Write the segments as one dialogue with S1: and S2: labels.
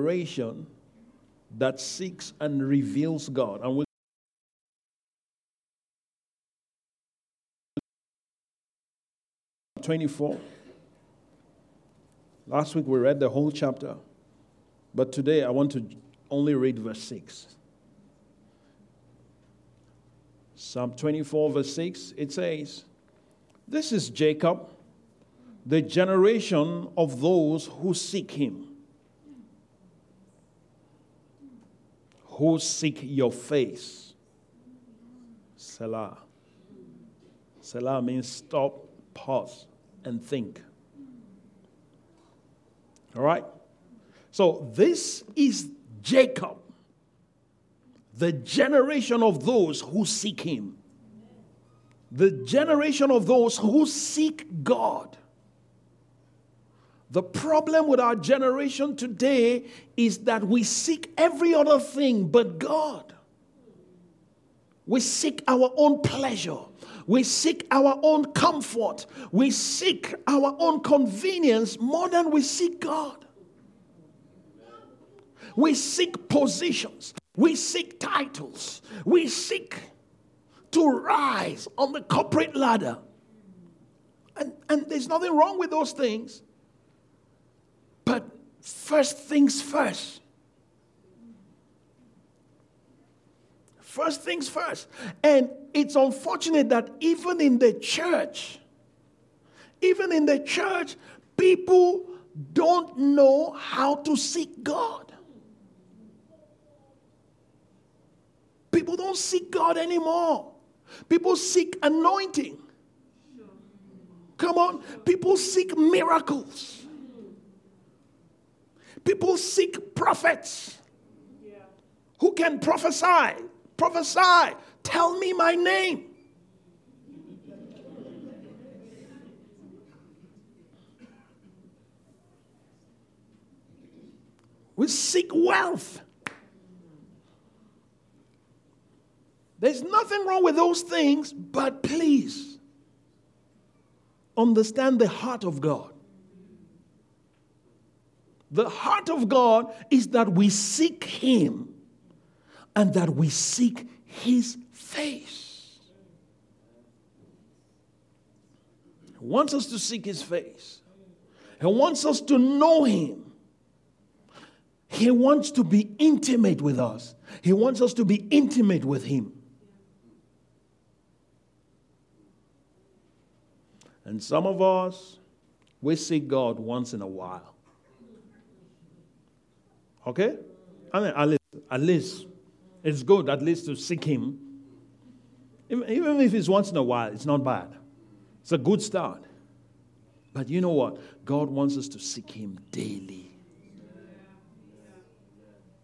S1: generation that seeks and reveals God. And we 24. Last week we read the whole chapter, but today I want to only read verse 6. Psalm 24, verse 6, it says, This is Jacob, the generation of those who seek him, who seek your face. Selah. Selah means stop, pause, and think. All right? So this is Jacob the generation of those who seek Him, the generation of those who seek God. The problem with our generation today is that we seek every other thing but God. We seek our own pleasure. We seek our own comfort. We seek our own convenience more than we seek God. We seek positions. We seek titles. We seek to rise on the corporate ladder. And, and there's nothing wrong with those things. But first things first. First things first. And it's unfortunate that even in the church, even in the church, people don't know how to seek God. People don't seek God anymore. People seek anointing. Come on. People seek miracles. People seek prophets who can prophesy. Prophesy. Tell me my name. We seek wealth. There's nothing wrong with those things, but please understand the heart of God. The heart of God is that we seek Him and that we seek His face. He wants us to seek His face, He wants us to know Him. He wants to be intimate with us. He wants us to be intimate with Him. And some of us, we seek God once in a while. Okay? I mean, at least, at least it's good at least to seek Him. Even if it's once in a while, it's not bad. It's a good start. But you know what? God wants us to seek Him daily.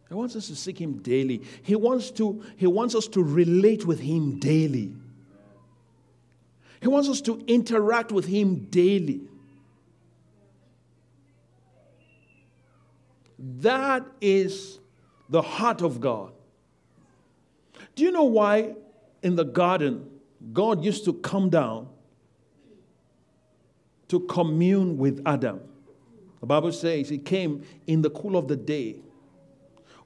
S1: He wants us to seek Him daily. He wants, to, he wants us to relate with Him daily. He wants us to interact with Him daily. That is the heart of God. Do you know why in the garden God used to come down to commune with Adam? The Bible says he came in the cool of the day.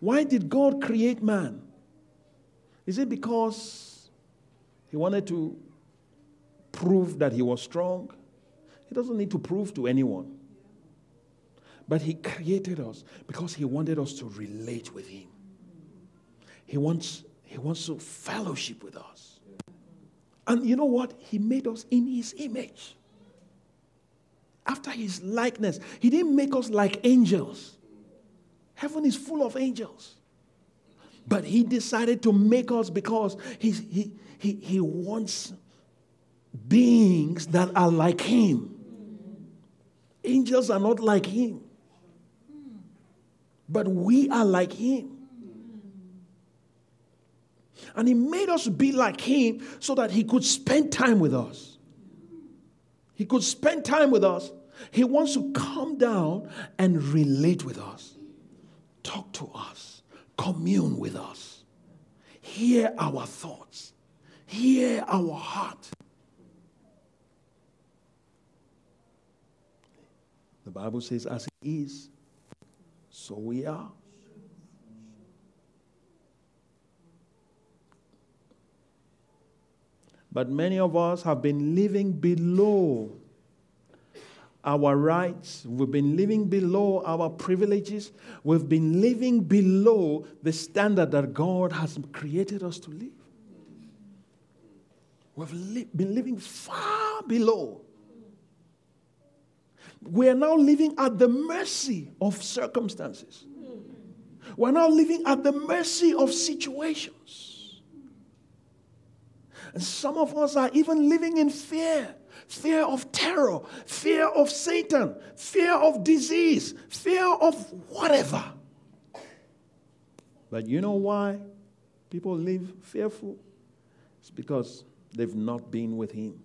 S1: Why did God create man? Is it because he wanted to prove that he was strong. He doesn't need to prove to anyone. But he created us because he wanted us to relate with him. He wants, he wants to fellowship with us. And you know what? He made us in his image. After his likeness. He didn't make us like angels. Heaven is full of angels. But he decided to make us because he's, he, he, he wants beings that are like him. Angels are not like him, but we are like him. And he made us be like him so that he could spend time with us. He could spend time with us. He wants to come down and relate with us, talk to us, commune with us, hear our thoughts, hear our heart. The Bible says, as he is, So we are. But many of us have been living below our rights. We've been living below our privileges. We've been living below the standard that God has created us to live. We've li- been living far below. We are now living at the mercy of circumstances. We're now living at the mercy of situations. And some of us are even living in fear fear of terror, fear of Satan, fear of disease, fear of whatever. But you know why people live fearful? It's because they've not been with Him.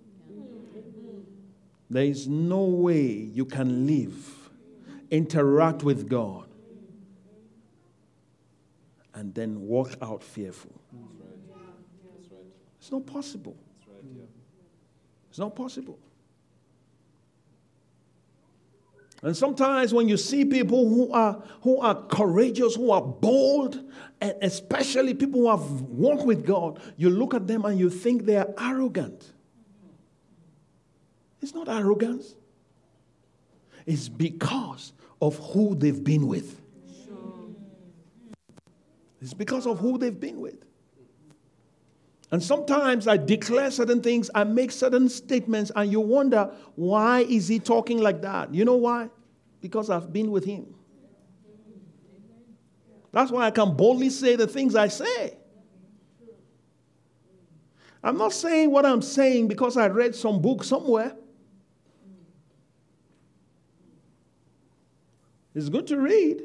S1: There is no way you can live, interact with God, and then walk out fearful. It's not possible. It's not possible. And sometimes when you see people who are, who are courageous, who are bold, and especially people who have walked with God, you look at them and you think they are arrogant. It's not arrogance, it's because of who they've been with. It's because of who they've been with. And sometimes I declare certain things, I make certain statements, and you wonder, why is he talking like that? You know why? Because I've been with him. That's why I can boldly say the things I say. I'm not saying what I'm saying because I read some book somewhere. It's good to read.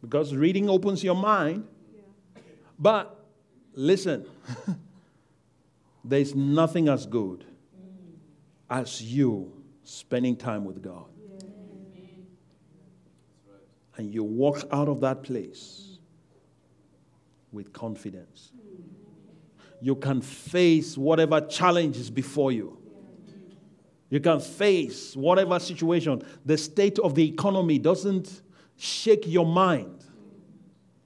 S1: Because reading opens your mind. But listen, there's nothing as good as you spending time with God. And you walk out of that place with confidence. You can face whatever challenge is before you. You can face whatever situation. The state of the economy doesn't shake your mind.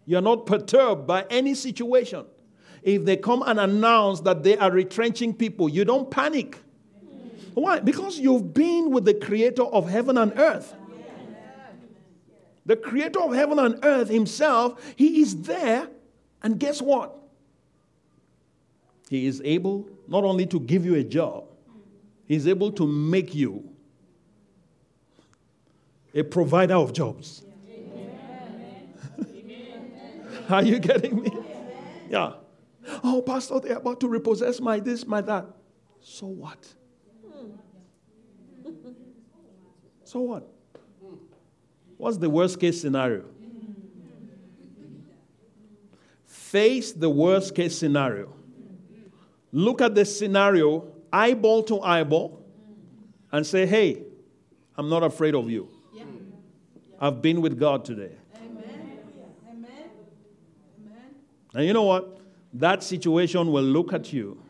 S1: You're not perturbed by any situation. If they come and announce that they are retrenching people, you don't panic. Why? Because you've been with the creator of heaven and earth. The creator of heaven and earth himself, he is there. And guess what? He is able not only to give you a job, he's able to make you a provider of jobs. Are you getting me? Yeah. Oh, Pastor, they're about to repossess my this, my that. So what? So what? What's the worst case scenario? Face the worst case scenario. Look at the scenario eyeball to eyeball and say, hey, I'm not afraid of you. I've been with God today. And you know what? That situation will look at you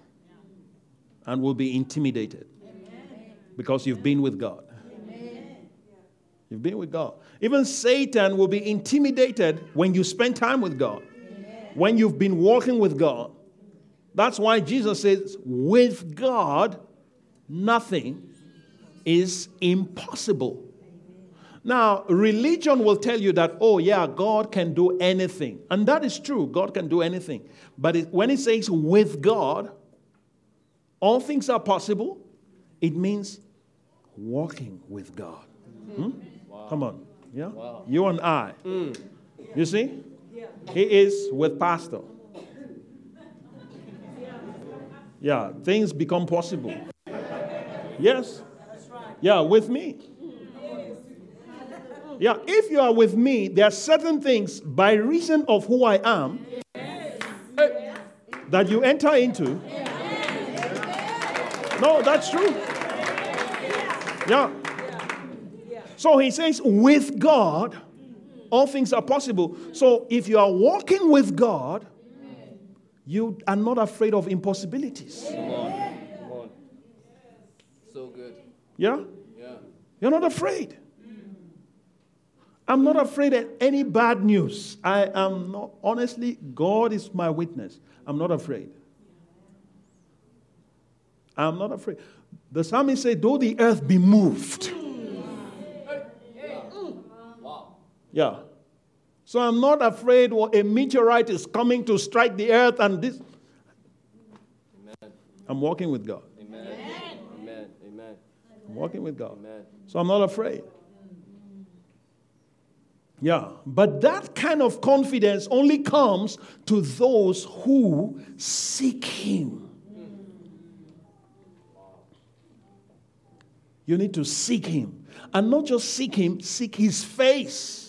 S1: and will be intimidated because you've been with God. You've been with God. Even Satan will be intimidated when you spend time with God, when you've been walking with God. That's why Jesus says, with God, nothing is impossible. Now, religion will tell you that, oh, yeah, God can do anything. And that is true. God can do anything. But it, when it says with God, all things are possible, it means walking with God. Hmm? Wow. Come on. Yeah? Wow. You and I. Mm. You see? Yeah. He is with Pastor. Yeah, things become possible. Yes? Yeah, with me. Yeah, if you are with me, there are certain things by reason of who I am that you enter into. No, that's true. Yeah. So he says, with God, all things are possible. So if you are walking with God, you are not afraid of impossibilities. Come on. Come on.
S2: So good.
S1: Yeah?
S2: Yeah.
S1: You're not afraid. I'm not afraid of any bad news. I am not, honestly, God is my witness. I'm not afraid. I'm not afraid. The psalmist said, though the earth be moved. Yeah. So I'm not afraid what a meteorite is coming to strike the earth and this. Amen. I'm walking with God. Amen. Amen. Amen. I'm walking with God. Amen. So I'm not afraid. Yeah, but that kind of confidence only comes to those who seek Him. You need to seek Him. And not just seek Him, seek His face.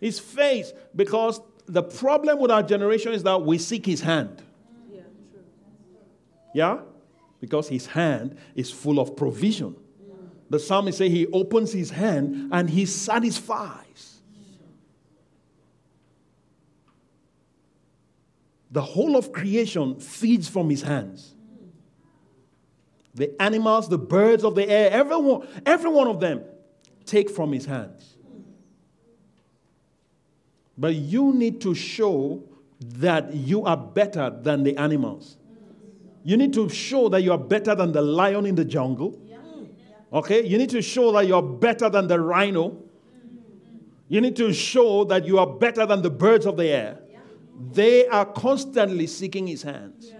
S1: His face. Because the problem with our generation is that we seek His hand. Yeah, true. Yeah? Because His hand is full of provision. The psalmist say he opens his hand and he satisfies. The whole of creation feeds from his hands. The animals, the birds of the air, everyone, every one of them take from his hands. But you need to show that you are better than the animals. You need to show that you are better than the lion in the jungle. Okay? You need to show that you're better than the rhino. You need to show that you are better than the birds of the air. They are constantly seeking his hands.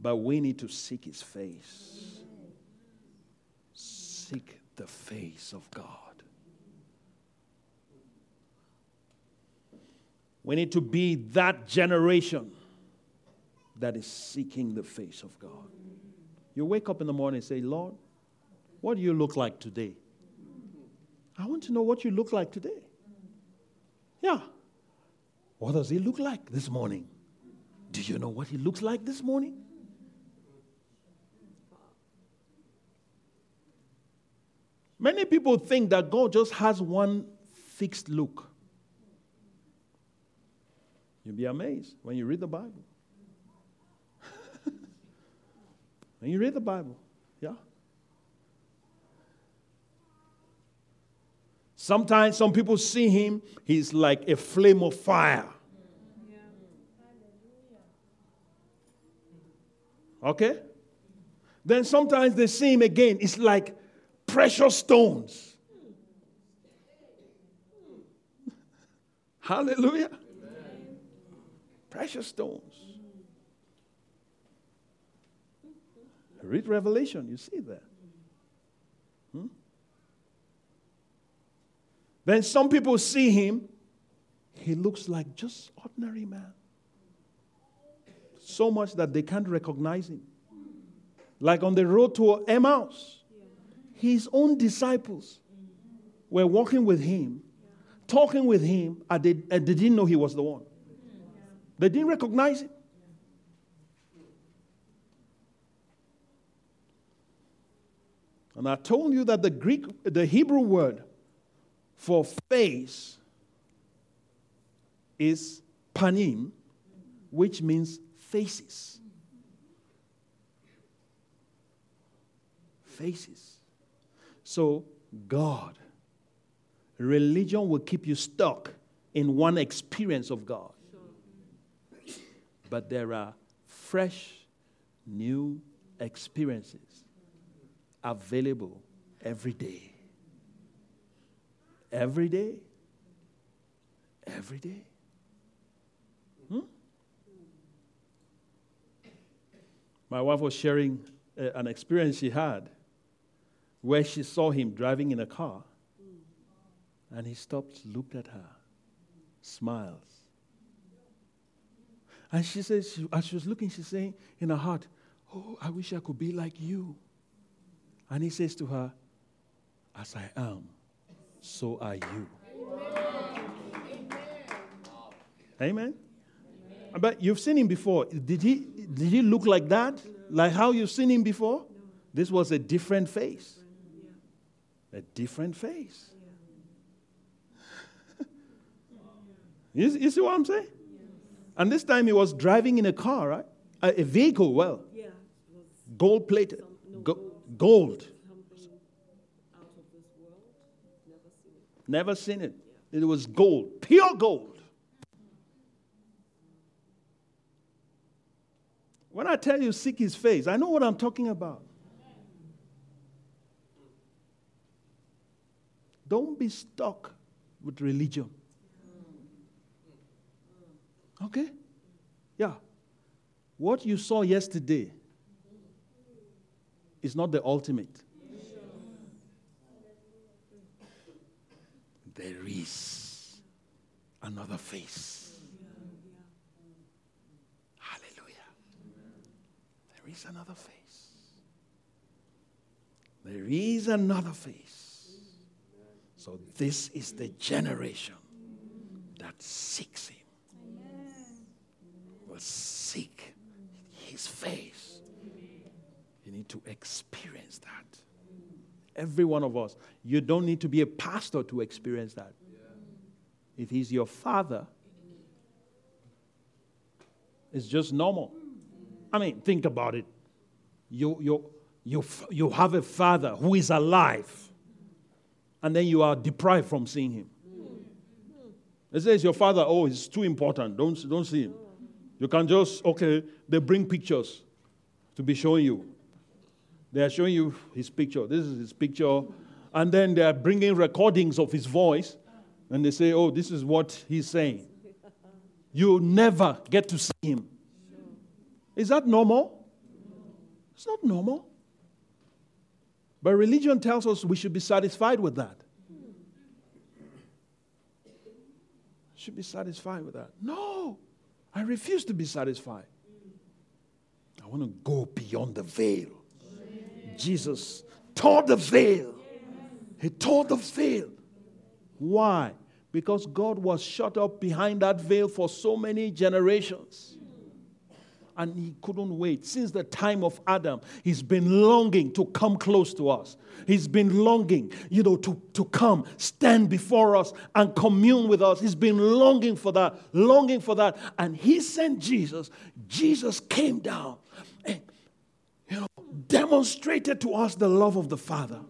S1: But we need to seek his face. Seek the face of God. We need to be that generation that is seeking the face of God. You wake up in the morning and say, Lord, what do you look like today? I want to know what you look like today. Yeah. What does he look like this morning? Do you know what he looks like this morning? Many people think that God just has one fixed look. You'll be amazed when you read the Bible. when you read the Bible, yeah? Sometimes some people see him, he's like a flame of fire. Okay? Then sometimes they see him again, it's like precious stones. Hallelujah. Precious stones. Read Revelation, you see that. Hmm? Then some people see him, he looks like just ordinary man. So much that they can't recognize him. Like on the road to Emmaus, his own disciples were walking with him, talking with him, and they, and they didn't know he was the one. They didn't recognize it. And I told you that the Greek, the Hebrew word for face is panim, which means faces. Faces. So, God, religion will keep you stuck in one experience of God. But there are fresh, new experiences available every day. Every day. Every day. Hmm? My wife was sharing uh, an experience she had where she saw him driving in a car and he stopped, looked at her, smiles. And she says, as she was looking, she's saying in her heart, Oh, I wish I could be like you. And he says to her, As I am, so are you. Amen. Amen. But you've seen him before. Did he, did he look like that? Like how you've seen him before? This was a different face. A different face. You, you, see what I'm saying? And this time he was driving in a car, right? A, a vehicle, well. Yeah. Gold plated. No, gold gold. Never seen it. It was gold, pure gold. When I tell you seek his face, I know what I'm talking about. Don't be stuck with religion. Okay? Yeah. What you saw yesterday is not the ultimate. There is another face. Hallelujah. There is another face. There is another face. So, this is the generation that seeks Him. Will seek His face. You need to experience that. Every one of us. You don't need to be a pastor to experience that. If he's your father, it's just normal. I mean, think about it. You, you, you, you have a father who is alive, and then you are deprived from seeing him. It says your father, oh, it's too important. Don't, don't see him. You can just, okay, they bring pictures to be showing you. They are showing you his picture. This is his picture. And then they are bringing recordings of his voice. And they say, oh, this is what he's saying. You never get to see him. Is that normal? It's not normal. But religion tells us we should be satisfied with that. Should be satisfied with that. No, I refuse to be satisfied. I want to go beyond the veil. Jesus tore the veil. He tore the veil. Why? Because God was shut up behind that veil for so many generations. And he couldn't wait. Since the time of Adam, he's been longing to come close to us. He's been longing, you know, to, to come, stand before us, and commune with us. He's been longing for that, longing for that. And he sent Jesus. Jesus came down. And you know, demonstrated to us the love of the Father.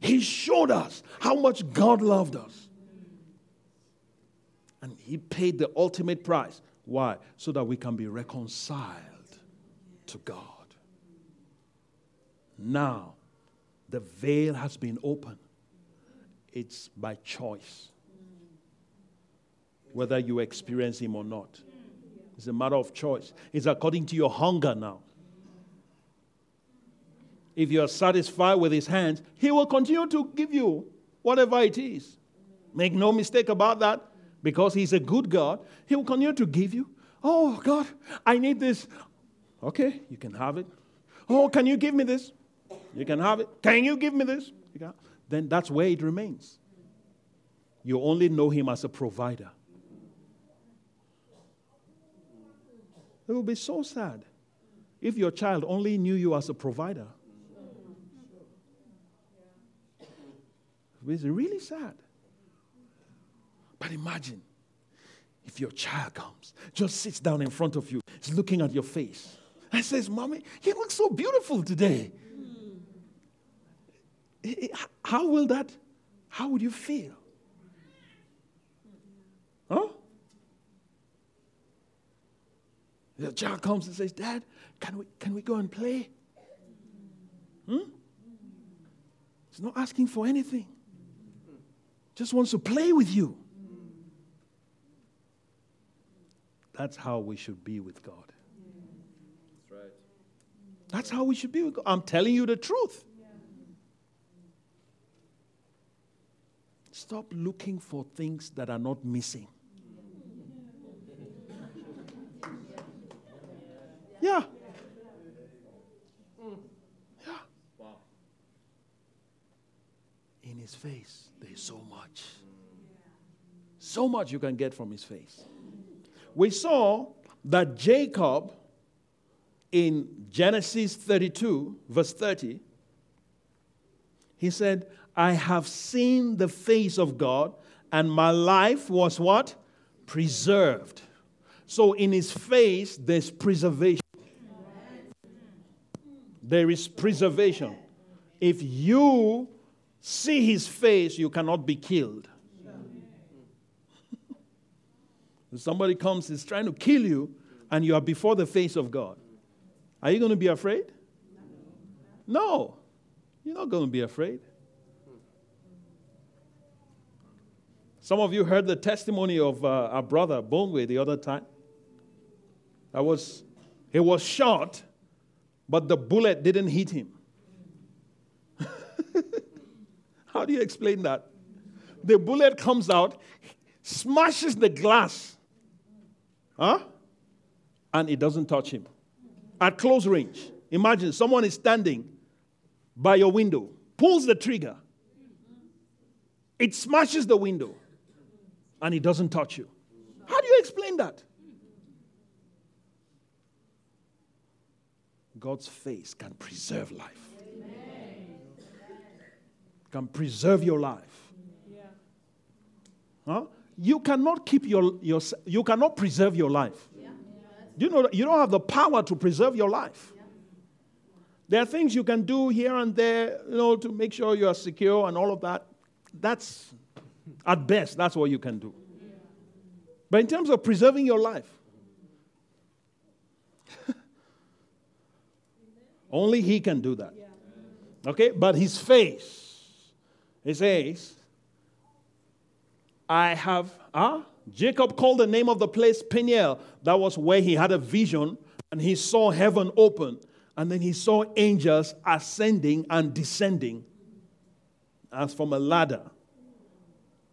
S1: He showed us how much God loved us. And He paid the ultimate price. Why? So that we can be reconciled to God. Now, the veil has been opened. It's by choice. Whether you experience Him or not. It's a matter of choice. It's according to your hunger now if you are satisfied with his hands, he will continue to give you whatever it is. Make no mistake about that, because he's a good God. He will continue to give you. Oh, God, I need this. Okay, you can have it. Oh, can you give me this? You can have it. Can you give me this? Then that's where it remains. You only know him as a provider. It will be so sad if your child only knew you as a provider. It's really sad. But imagine if your child comes, just sits down in front of you, is looking at your face, and says, Mommy, you look so beautiful today. How will that, how would you feel? Huh? The child comes and says, Dad, can we, can we go and play? Hmm? He's not asking for anything just wants to play with you. That's how we should be with God. That's right. That's how we should be with God. I'm telling you the truth. Stop looking for things that are not missing. Yeah. Yeah. Wow. In his face. There's so much. So much you can get from his face. We saw that Jacob in Genesis 32, verse 30, he said, I have seen the face of God, and my life was what? Preserved. So in his face, there's preservation. There is preservation. If you see his face, you cannot be killed. Somebody comes, is trying to kill you, and you are before the face of God, are you going to be afraid? No, you're not going to be afraid. Some of you heard the testimony of uh, our brother Bonway the other time. That was, he was shot, but the bullet didn't hit him. How do you explain that? The bullet comes out, smashes the glass, huh? And it doesn't touch him. At close range. Imagine someone is standing by your window, pulls the trigger, it smashes the window, and it doesn't touch you. How do you explain that? God's face can preserve life. Can preserve your life. Huh? You cannot keep your, your you cannot preserve your life. You know you don't have the power to preserve your life? There are things you can do here and there, you know, to make sure you are secure and all of that. That's at best, that's what you can do. But in terms of preserving your life, only He can do that. Okay? But His face, He says, I have, ah, Jacob called the name of the place Peniel. That was where he had a vision and he saw heaven open. And then he saw angels ascending and descending as from a ladder.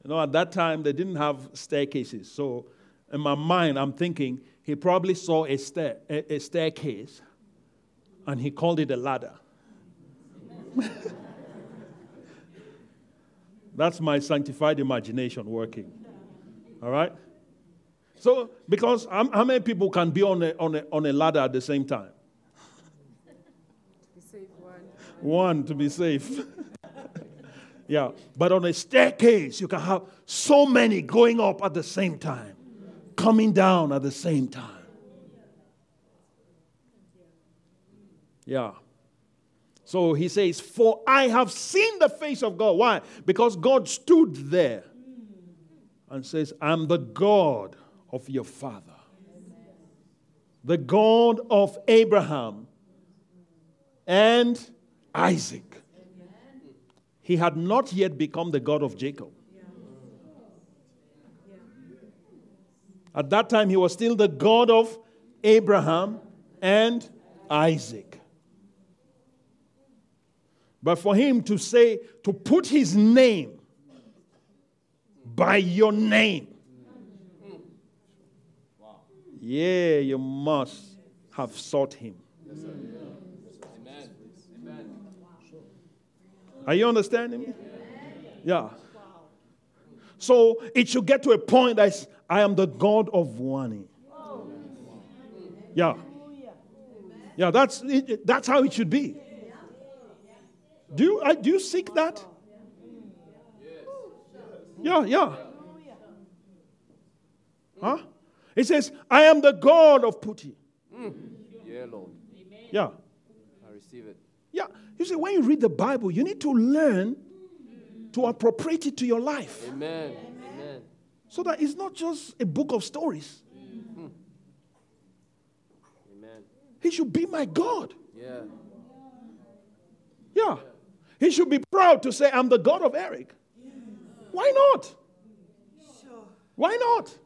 S1: You know, at that time, they didn't have staircases. So, in my mind, I'm thinking he probably saw a, stair, a, a staircase and he called it a ladder. That's my sanctified imagination working. All right? So, because how, how many people can be on a, on, a, on a ladder at the same time? one. to be safe. yeah. But on a staircase, you can have so many going up at the same time, coming down at the same time. Yeah. So he says, For I have seen the face of God. Why? Because God stood there and says, I'm the God of your father, the God of Abraham and Isaac. He had not yet become the God of Jacob. At that time, he was still the God of Abraham and Isaac. But for him to say, to put his name by your name. Yeah, you must have sought him. Are you understanding me? Yeah. So it should get to a point that I am the God of one. Yeah. Yeah, that's, it, that's how it should be. Do you, uh, do you seek that? Yeah, yeah. Huh? It says, I am the God of Puti.
S2: Mm. Yeah, Lord.
S1: Yeah.
S2: I receive it.
S1: Yeah. You see, when you read the Bible, you need to learn to appropriate it to your life.
S2: Amen. Amen.
S1: So that it's not just a book of stories.
S2: Mm. Amen.
S1: He should be my God.
S2: Yeah.
S1: Yeah. He should be proud to say, I'm the God of Eric. Why not? Why not?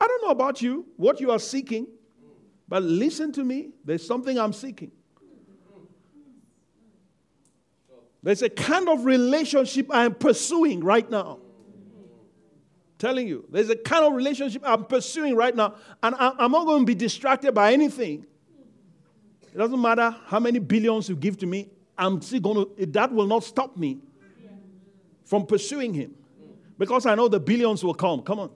S1: I don't know about you, what you are seeking, but listen to me. There's something I'm seeking. There's a kind of relationship I'm pursuing right now. Telling you, there's a kind of relationship I'm pursuing right now, and I'm not going to be distracted by anything. It doesn't matter how many billions you give to me, I'm still going to, that will not stop me from pursuing him. Because I know the billions will come. Come on.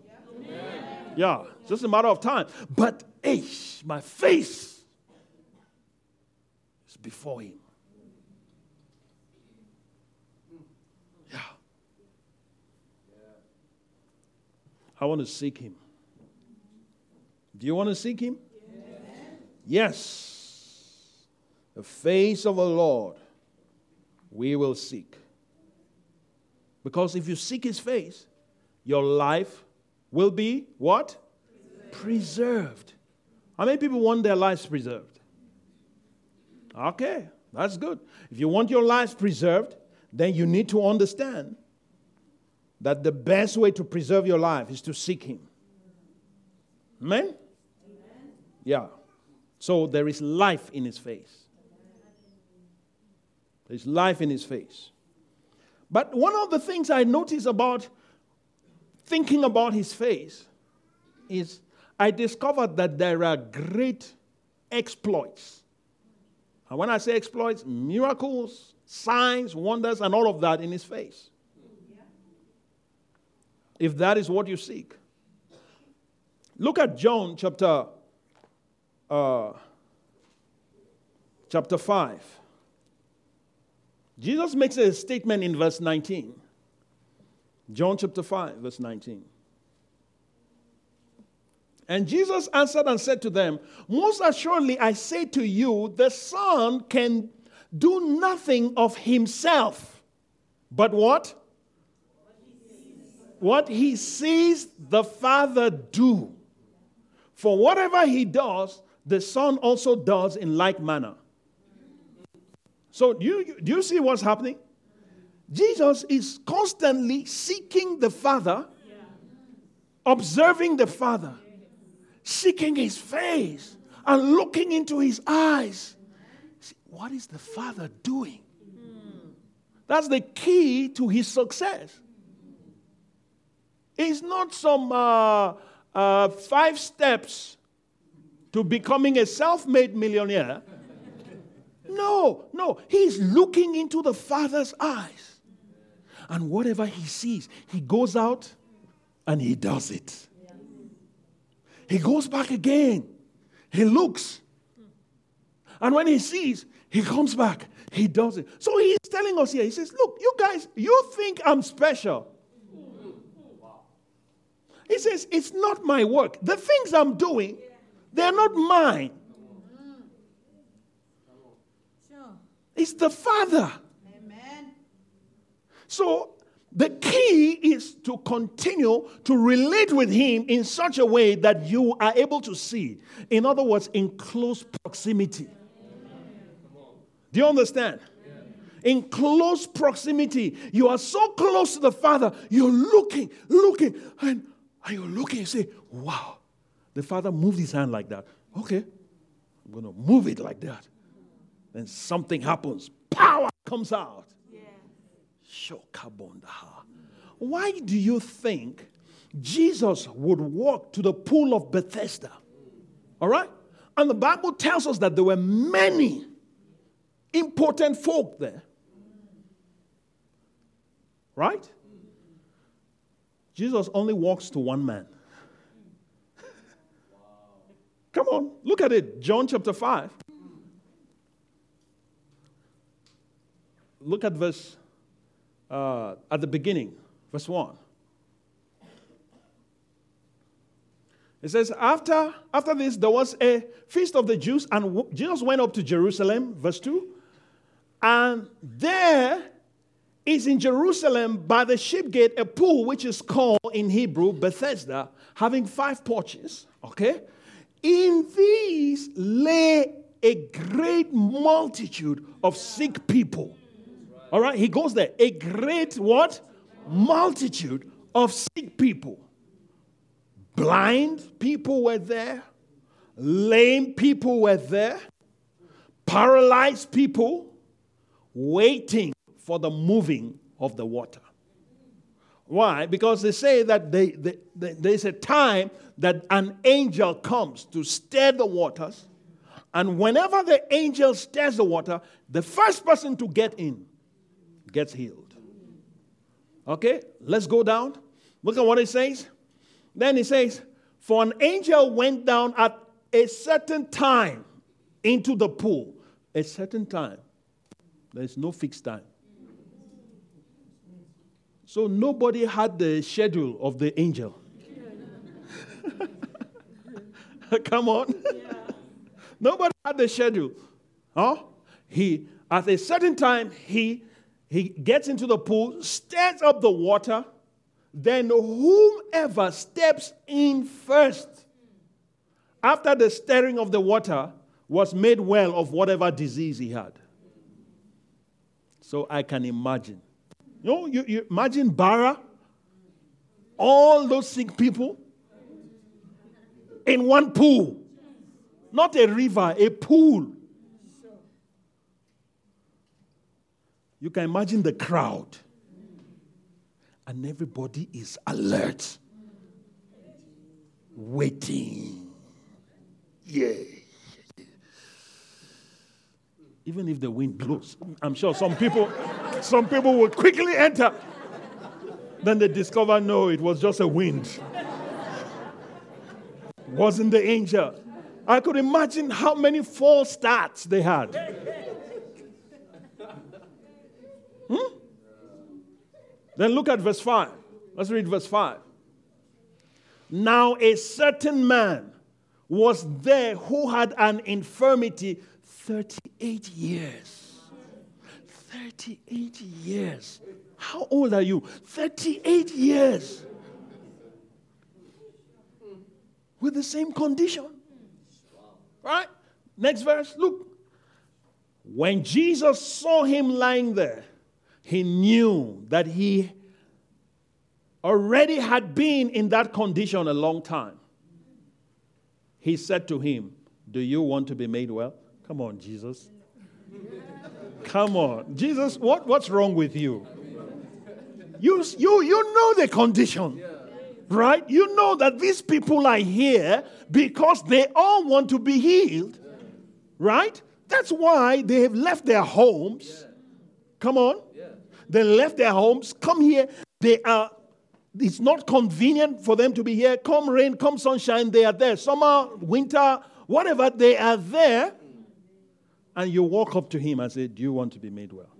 S1: Yeah, it's just a matter of time. But, hey, my face is before him. Yeah. I want to seek him. Do you want to seek him? Yes. The face of the Lord we will seek. Because if you seek his face, your life will be what? Preserved. How many people want their lives preserved? Okay, that's good. If you want your lives preserved, then you need to understand that the best way to preserve your life is to seek him. Amen? Amen? Yeah. So there is life in his face. There's life in his face. But one of the things I notice about thinking about his face is I discovered that there are great exploits. And when I say exploits, miracles, signs, wonders, and all of that in his face. If that is what you seek. Look at John chapter uh, chapter 5. Jesus makes a statement in verse 19. John chapter 5, verse 19. And Jesus answered and said to them, Most assuredly I say to you, the Son can do nothing of himself, but what? What he sees the Father do. For whatever he does, the Son also does in like manner. So, do you, do you see what's happening? Jesus is constantly seeking the Father, observing the Father, seeking his face, and looking into his eyes. See, what is the Father doing? That's the key to his success. It's not some uh, uh, five steps to becoming a self made millionaire. No, no. He's looking into the Father's eyes. And whatever he sees, he goes out and he does it. He goes back again. He looks. And when he sees, he comes back. He does it. So he's telling us here, he says, Look, you guys, you think I'm special. He says, It's not my work. The things I'm doing, they're not mine. It's the Father. Amen. So the key is to continue to relate with Him in such a way that you are able to see. In other words, in close proximity. Do you understand? In close proximity, you are so close to the Father, you're looking, looking, and, and you're looking and say, Wow, the Father moved his hand like that. Okay, I'm going to move it like that. Then something happens. Power comes out. Why do you think Jesus would walk to the pool of Bethesda? All right? And the Bible tells us that there were many important folk there. Right? Jesus only walks to one man. Come on, look at it. John chapter 5. Look at verse, uh, at the beginning, verse 1. It says, after, after this, there was a feast of the Jews, and Jesus went up to Jerusalem, verse 2. And there is in Jerusalem by the sheep gate a pool which is called in Hebrew Bethesda, having five porches. Okay? In these lay a great multitude of sick people. All right, he goes there. A great what? Multitude of sick people. Blind people were there. Lame people were there. Paralyzed people waiting for the moving of the water. Why? Because they say that they, they, they, there's a time that an angel comes to stir the waters. And whenever the angel stirs the water, the first person to get in gets healed. Okay, let's go down. Look at what it says. Then it says, For an angel went down at a certain time into the pool. A certain time. There's no fixed time. So nobody had the schedule of the angel. Come on. Nobody had the schedule. Huh? He at a certain time he He gets into the pool, stirs up the water, then whomever steps in first after the stirring of the water was made well of whatever disease he had. So I can imagine. You know, you, you imagine Bara, all those sick people in one pool. Not a river, a pool. You can imagine the crowd. And everybody is alert, waiting. Yeah. Even if the wind blows, I'm sure some people, some people will quickly enter. Then they discover no, it was just a wind. Wasn't the angel. I could imagine how many false starts they had. Then look at verse 5. Let's read verse 5. Now, a certain man was there who had an infirmity 38 years. 38 years. How old are you? 38 years. With the same condition. Right? Next verse. Look. When Jesus saw him lying there, he knew that he already had been in that condition a long time. He said to him, Do you want to be made well? Come on, Jesus. Come on. Jesus, what, what's wrong with you? You, you, you know the condition, right? You know that these people are here because they all want to be healed, right? That's why they have left their homes. Come on. They left their homes, come here. They are, it's not convenient for them to be here. Come rain, come sunshine, they are there. Summer, winter, whatever, they are there. And you walk up to him and say, Do you want to be made well?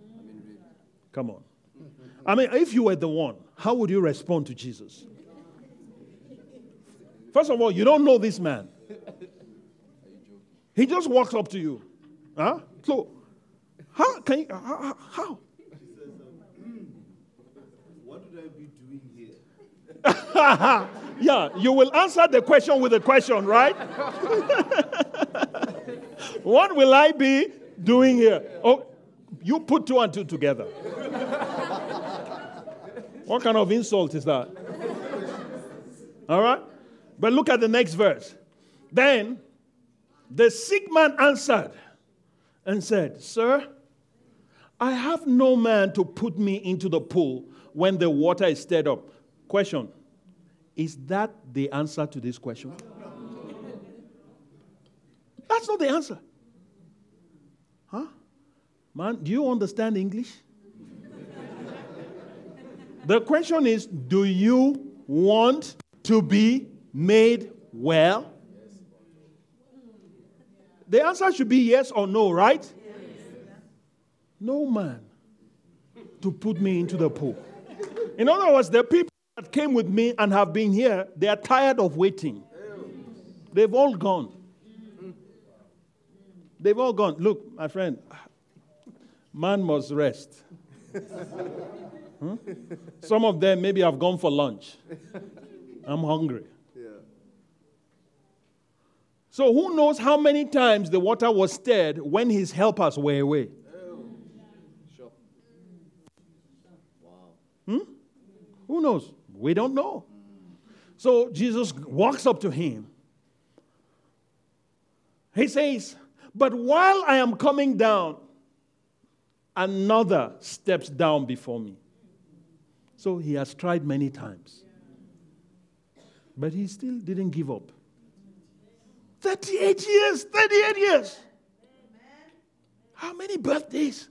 S1: Come on. I mean, if you were the one, how would you respond to Jesus? First of all, you don't know this man. He just walks up to you. Huh? So, how can you, how? how? yeah, you will answer the question with a question, right? what will I be doing here? Oh, you put two and two together. what kind of insult is that? All right? But look at the next verse. Then the sick man answered and said, Sir, I have no man to put me into the pool when the water is stirred up. Question Is that the answer to this question? That's not the answer. Huh? Man, do you understand English? the question is Do you want to be made well? The answer should be yes or no, right? No man to put me into the pool. In other words, the people that came with me and have been here, they are tired of waiting. They've all gone. They've all gone. Look, my friend, man must rest. huh? Some of them maybe have gone for lunch. I'm hungry. So, who knows how many times the water was stirred when his helpers were away? Hmm? Who knows? We don't know. So Jesus walks up to him. He says, But while I am coming down, another steps down before me. So he has tried many times. But he still didn't give up. 38 years, 38 years. How many birthdays?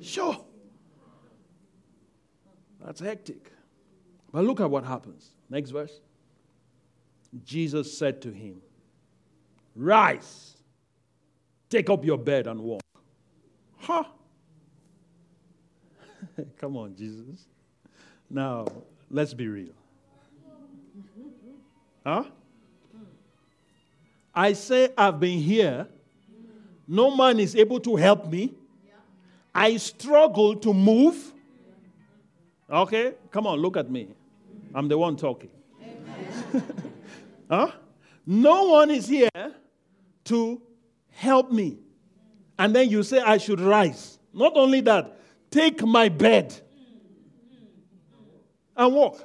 S1: Sure. That's hectic. But look at what happens. Next verse. Jesus said to him, Rise, take up your bed and walk. Huh? Come on, Jesus. Now, let's be real. Huh? I say I've been here. No man is able to help me. I struggle to move. Okay? Come on, look at me. I'm the one talking. huh? No one is here to help me. And then you say I should rise. Not only that, take my bed and walk.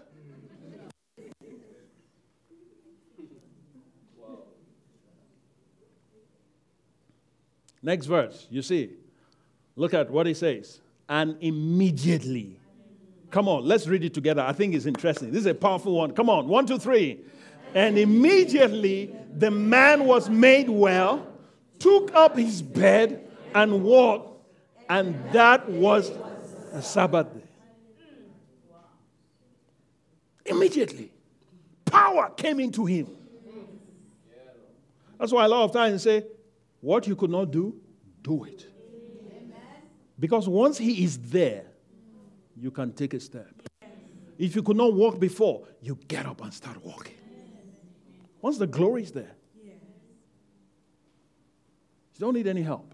S1: Next verse, you see. Look at what he says. And immediately. Come on, let's read it together. I think it's interesting. This is a powerful one. Come on, one, two, three. And immediately the man was made well, took up his bed, and walked, and that was a Sabbath day. Immediately, power came into him. That's why a lot of times say, What you could not do, do it. Because once he is there, you can take a step. If you could not walk before, you get up and start walking. Once the glory is there, you don't need any help.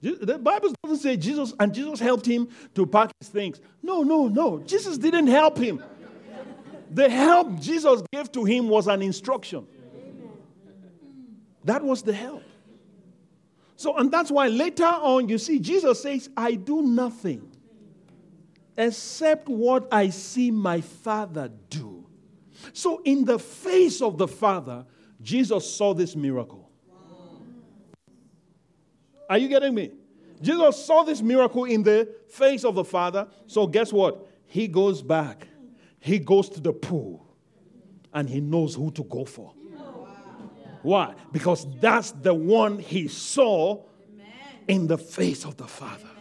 S1: The Bible doesn't say Jesus, and Jesus helped him to pack his things. No, no, no. Jesus didn't help him. The help Jesus gave to him was an instruction. That was the help. So, and that's why later on you see Jesus says, I do nothing except what I see my Father do. So, in the face of the Father, Jesus saw this miracle. Are you getting me? Jesus saw this miracle in the face of the Father. So, guess what? He goes back, he goes to the pool, and he knows who to go for. Why? Because that's the one he saw in the face of the Father.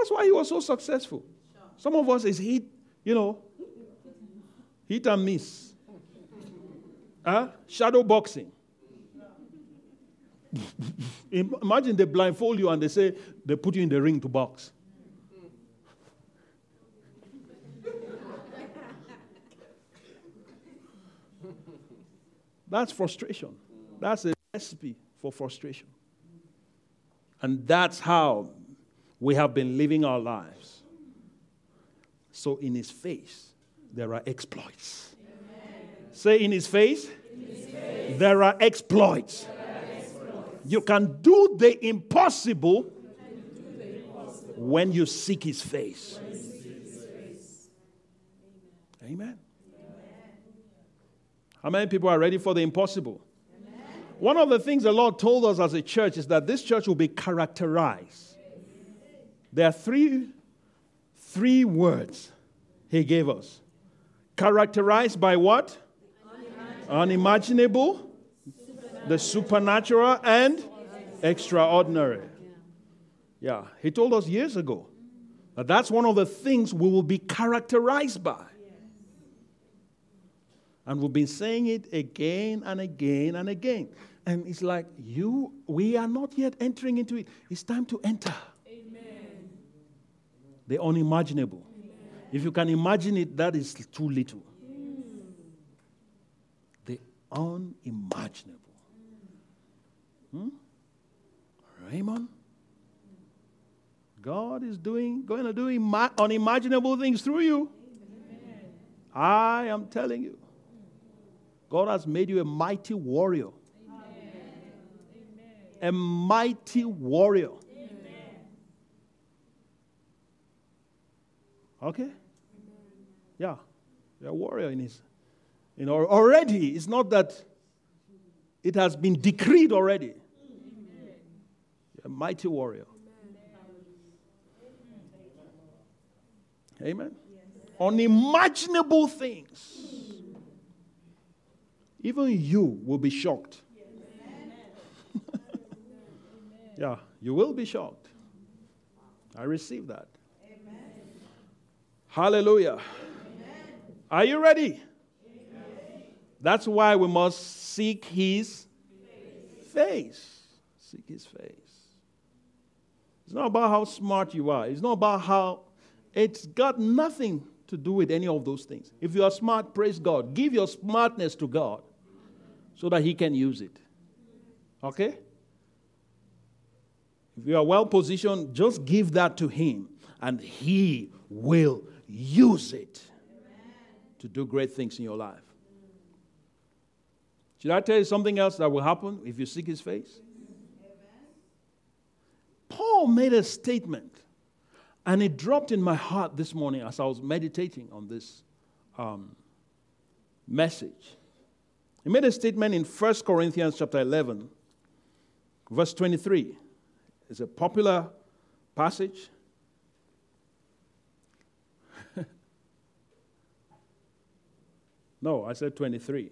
S1: That's why he was so successful. Some of us is hit, you know, hit and miss. Huh? Shadow boxing. Imagine they blindfold you and they say they put you in the ring to box. That's frustration. That's a recipe for frustration. And that's how we have been living our lives. So, in his face, there are exploits. Amen. Say, in his face, in his face there, are exploits. there are exploits. You can do the impossible, when you seek his face. Seek his face. Amen. Amen. How many people are ready for the impossible? Amen. One of the things the Lord told us as a church is that this church will be characterized. There are three, three words He gave us. Characterized by what? Unimaginable, supernatural. the supernatural, and extraordinary. Yeah, He told us years ago that that's one of the things we will be characterized by. And we've been saying it again and again and again. And it's like, you, we are not yet entering into it. It's time to enter. The unimaginable. If you can imagine it, that is too little. The unimaginable. Hmm? Raymond? God is doing, going to do ima- unimaginable things through you. Amen. I am telling you. God has made you a mighty warrior. Amen. A mighty warrior. Okay? Yeah. You're a warrior in his. You know, already, it's not that it has been decreed already. You're a mighty warrior. Amen. Unimaginable things even you will be shocked. yeah, you will be shocked. I receive that. Hallelujah. Amen. Are you ready? Amen. That's why we must seek his face. face. Seek his face. It's not about how smart you are. It's not about how, it's got nothing to do with any of those things. If you are smart, praise God. Give your smartness to God so that He can use it. Okay? If you are well positioned, just give that to Him and He will use it to do great things in your life. Should I tell you something else that will happen if you seek His face? Paul made a statement, and it dropped in my heart this morning as I was meditating on this um, message. He made a statement in 1 Corinthians chapter 11, verse 23. It's a popular passage. No, I said 23.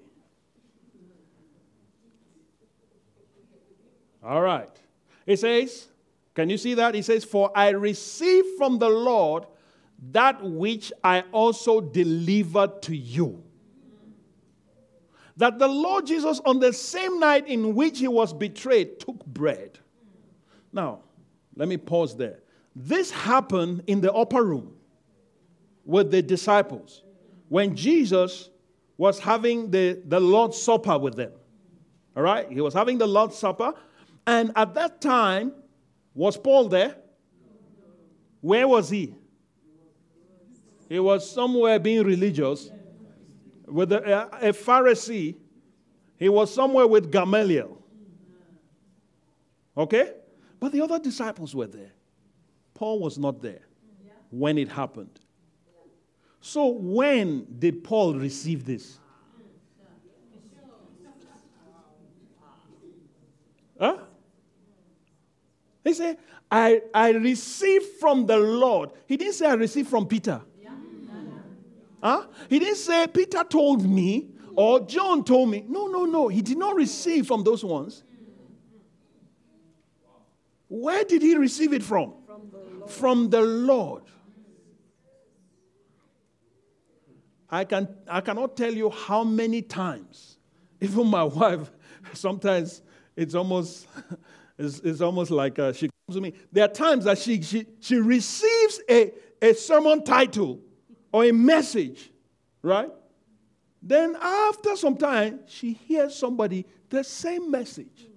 S1: All right. It says, can you see that? It says, For I received from the Lord that which I also delivered to you that the Lord Jesus, on the same night in which he was betrayed, took bread. Now, let me pause there. This happened in the upper room with the disciples when Jesus was having the, the Lord's Supper with them. All right? He was having the Lord's Supper. And at that time, was Paul there? Where was he? He was somewhere being religious with a, a Pharisee. He was somewhere with Gamaliel. Okay? But the other disciples were there. Paul was not there when it happened. So, when did Paul receive this? Huh? He said, I, I received from the Lord. He didn't say I received from Peter. Huh? He didn't say, Peter told me or John told me. No, no, no. He did not receive from those ones. Where did he receive it from? From the Lord. From the Lord. I, can, I cannot tell you how many times, even my wife, sometimes it's almost, it's, it's almost like uh, she comes to me. There are times that she, she, she receives a, a sermon title or a message, right? Then after some time, she hears somebody the same message.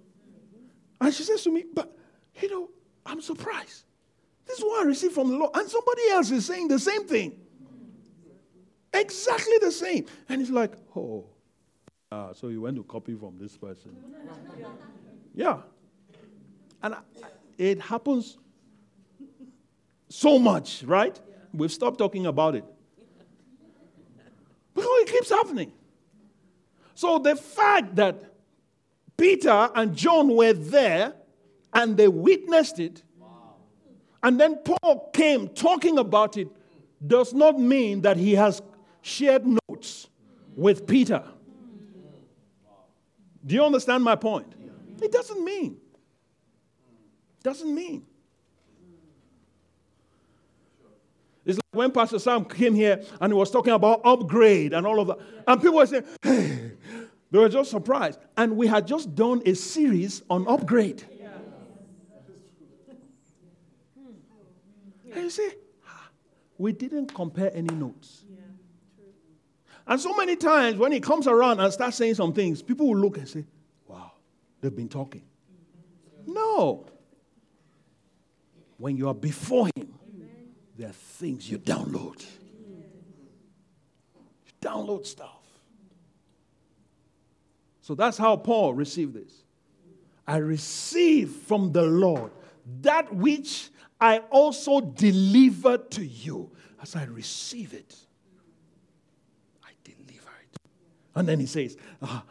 S1: And she says to me, But you know, I'm surprised. This is what I received from the Lord. And somebody else is saying the same thing. Exactly the same. And it's like, oh, uh, so you went to copy from this person. yeah. And I, it happens so much, right? We've stopped talking about it. Because it keeps happening. So the fact that Peter and John were there and they witnessed it, wow. and then Paul came talking about it, does not mean that he has shared notes with Peter. Do you understand my point? It doesn't mean. Doesn't mean. It's like when Pastor Sam came here and he was talking about upgrade and all of that. And people were saying, hey, they were just surprised. And we had just done a series on upgrade. And you see, ah, we didn't compare any notes. And so many times when he comes around and starts saying some things, people will look and say, wow, they've been talking. No. When you are before him, there are things you download. You download stuff. So that's how Paul received this. I received from the Lord that which I also delivered to you. As I receive it, I deliver it. And then he says, uh,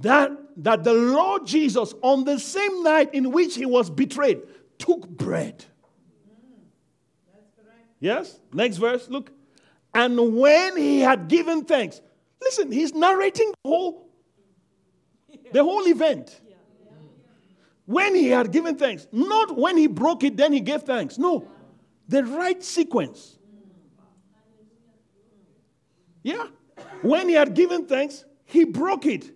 S1: that, that the Lord Jesus, on the same night in which he was betrayed, took bread. Yes? Next verse, look. And when he had given thanks, listen, he's narrating the whole, the whole event. When he had given thanks, not when he broke it, then he gave thanks. No, the right sequence. Yeah. When he had given thanks, he broke it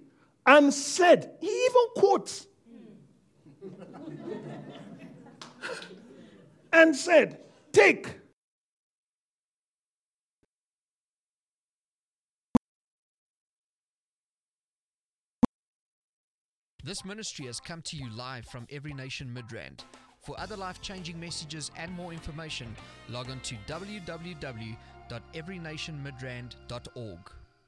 S1: and said, he even quotes, and said, Take,
S3: This ministry has come to you live from Every Nation Midrand. For other life changing messages and more information, log on to www.everynationmidrand.org.